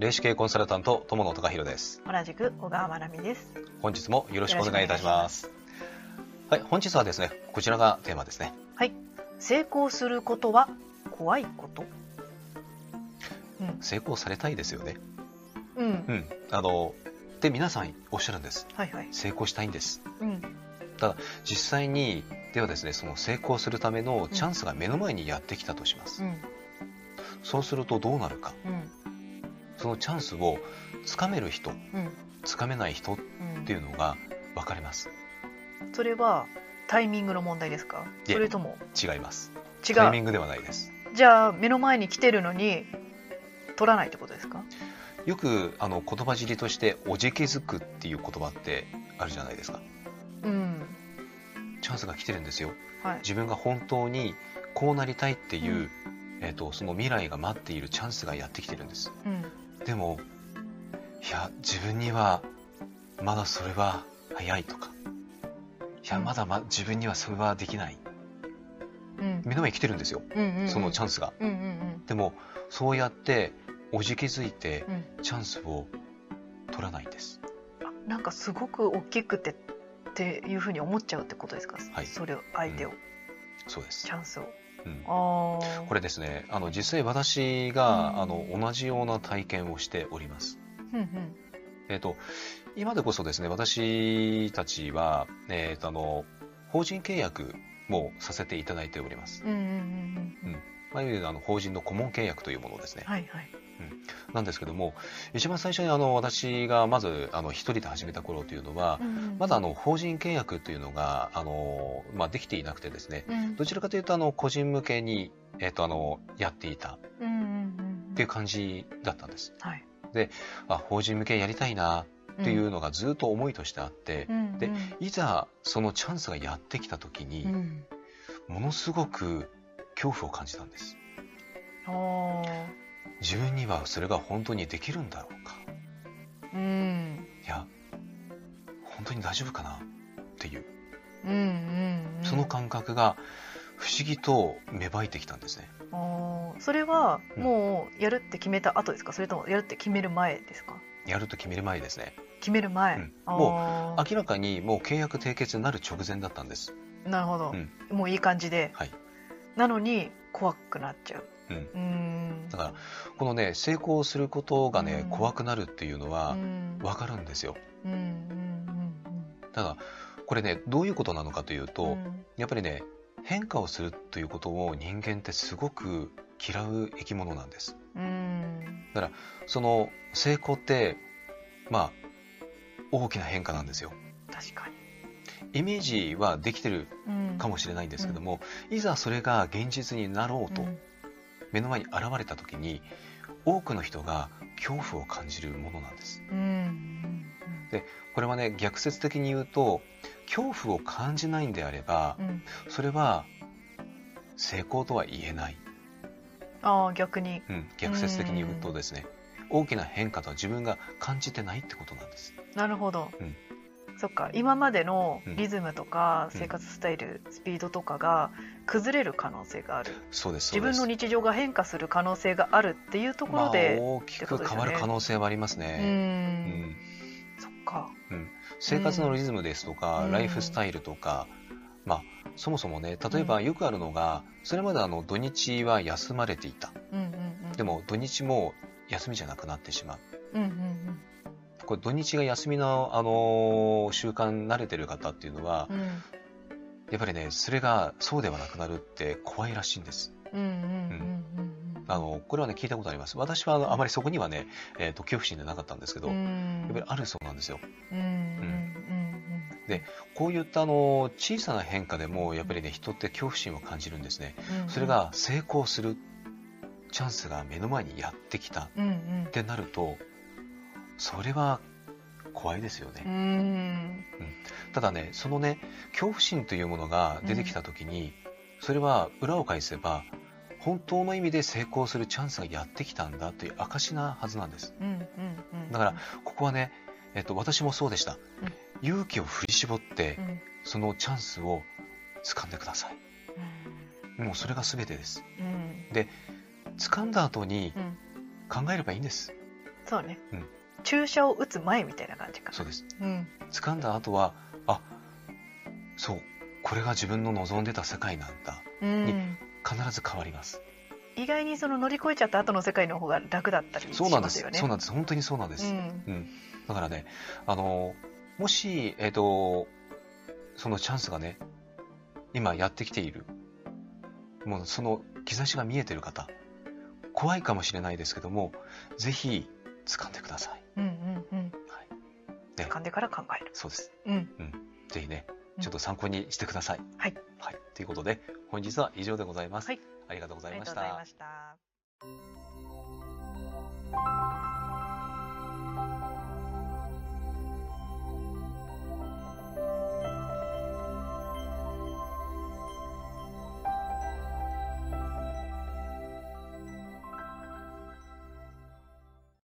霊視系コンサルタント友野隆弘です。同じく小川まなみです。本日もよろしくお願いいたします。はい本日はですねこちらがテーマですね。はい。成功することは怖いこと？うん。成功されたいですよね。うん、うん、あので皆さんおっしゃるんです。はいはい。成功したいんです。うん。ただ実際にではですねその成功するためのチャンスが目の前にやってきたとします、うん。そうするとどうなるか。うんそのチャンスをつかめる人うん。つかめない人っうんていうのが分かれます。それはタイミングの問題ですか？それとも？違います。違う。タイミングではないです。じゃあ目の前に来てるのに取らないってことですか？よくあの言葉尻として「おじけづく」っていう言葉ってあるじゃないですか。うん。チャンスが来てるんですよ。はい。自分が本当にこうなりたいっていう、えー、とその未来が待っているチャンスがやってきてるんです。うんでもいや自分にはまだそれは早いとか。いやうん。まだ、ま、自分にはそれはできない。うん。目の前に来てるんですよ。うんうんうん。そのチャンスが。うんうんでもそうやっておじけづいてうん。うんチャンスを取らないんです。あなんかすごく大きくてっていうふうに思っちゃうってことですか、はい。それを相手を、そうです。チャンスをこれですね。あの実際私が、うん。あの同じような体験をしております。えっ、と今でこそですね私たちは、えー、とあの法人契約もさせていただいております、うんうんうん。うん。まあ、いわゆるあの法人の顧問契約というものですね、はいはいなんですけども一番最初にあの私がまずあの一人で始めた頃というのは、まだあの法人契約というのがあの、まあ、できていなくてですね。うん。どちらかというとあの個人向けに、えっとあのやっていたうんうんうんっていう感じだったんです。はい。あ法人向けやりたいなっていうのがずっと思いとしてあって、うん。でいざそのチャンスがやってきた時に、うん。ものすごく恐怖を感じたんです。自分にはそれが本当にできるんだろうか。うん。いや本当に大丈夫かな？っていう。うんうんうん。その感覚が不思議と芽生えてきたんですね。それはうん。もうやるって決めた後ですか？それともやるって決める前ですか？やると決める前ですね。決める前、うん。も明らかにもう契約締結になる直前だったんです。なるほど、うん。もういい感じで。はい。なのに怖くなっちゃうだから、このね、成功することがね、うん。怖くなるっていうのはうん。わかるんですよ。うんうんただ、これね、どういうことなのかといううん。と、やっぱりね、変化をするということを人間ってすごく嫌う生き物なんです。うん。うんその成功って、まあ、大きな変化なんですよ。確かに。イメージはできてるうん。かもしれないんですけども、いざそれが現実になろうとうん目の前に現れた時に多くの人が恐怖を感じるものなんです。うん。うん。これはね逆説的に言うと恐怖を感じないんであればうん。うんそれは成功とは言えない、ああ逆に。うん、逆説的に言うとですね大きな変化とは自分が感じてないってことなんです。なるほど、うんそっか今までのうん。リズムとかうん。生活スタイル、スピードとかが崩れる可能性がある。そうですそ自分の日常が変化する可能性があるっていうところで、まあ、大きく変わる可能性はありますうね、ん、うん。そっか。生活のリズムですとか、うん。ライフスタイルとか、まあ、そもそもね例えばよくあるのが、それまであの土日は休まれていた。うんうんうん。でも土日も休みじゃなくなってしまう。うんうんこれ土日が休みの、あのー習慣慣れてる方っていうのはうん。うんやっぱりねそれがそうではなくなるって怖いらしいんです。うんうんうんうんあのこれはね聞いたことあります。私はあのあまりそこにはね、えー、と恐怖心でなかったんですけど、うやんっぱりあるそうなんですよ。うんうんうんでこういったあの小さな変化でもやっぱりね人って恐怖心を感じるんですね。うんそれが成功するチャンスが目の前にやってきたっうんうんてなるとそれは怖いですようね、ん。ただねそのね恐怖心というものが出てきた時に、それは裏を返せば本当の意味で成功するチャンスがやってきたんだという証なはずなんです。うんうんうん。だからここはね、えっと、私もそうでした、うん。勇気を振り絞ってうん。そのチャンスを掴んでください。もうそれが全てです。うん。掴んだ後にうん。考えればいいんです。そうね、うん注射を打つ前みたいな感じかそうです。うん。掴んだ後はあそうこれが自分の望んでた世界なんだ。うん。必ず変わります。意外にその乗り越えちゃった後の世界の方が楽だったりしそうなんです。ますよねそうなんです。本当にそうなんです、うん。うん、だからね、あの、もし、えっ、と、そのチャンスがね、今やってきている、もうその兆しが見えてる方、怖いかもしれないですけども、ぜひ掴んでください。うんうんうん。はい。ね、掴んでから考える。そうです、うん。うん、ぜひねちょっと参考にしてください、うん、はい、はい、ということで本日は以上でございます、はい、ありがとうございました。ありがとうございました。